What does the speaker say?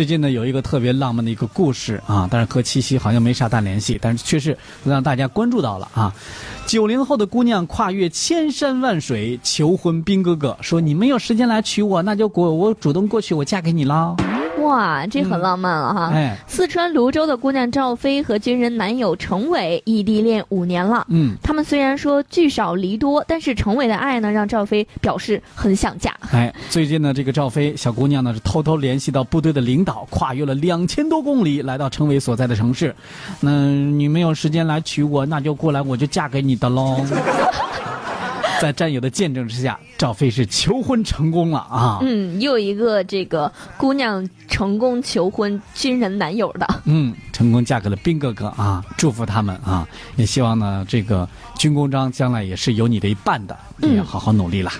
最近呢有一个特别浪漫的一个故事啊，但是和七夕好像没啥大联系，但是确实让大家关注到了啊。九零后的姑娘跨越千山万水求婚兵哥哥，说你没有时间来娶我，那就过我主动过去，我嫁给你啦。哇，这很浪漫了哈！哎，四川泸州的姑娘赵飞和军人男友程伟异地恋五年了。嗯，他们虽然说聚少离多，但是程伟的爱呢，让赵飞表示很想嫁。哎，最近呢，这个赵飞小姑娘呢是偷偷联系到部队的领导，跨越了两千多公里来到程伟所在的城市。那你没有时间来娶我，那就过来，我就嫁给你的喽。在战友的见证之下，赵飞是求婚成功了啊！嗯，又一个这个姑娘成功求婚军人男友的，嗯，成功嫁给了兵哥哥啊！祝福他们啊！也希望呢，这个军功章将来也是有你的一半的，也要好好努力了。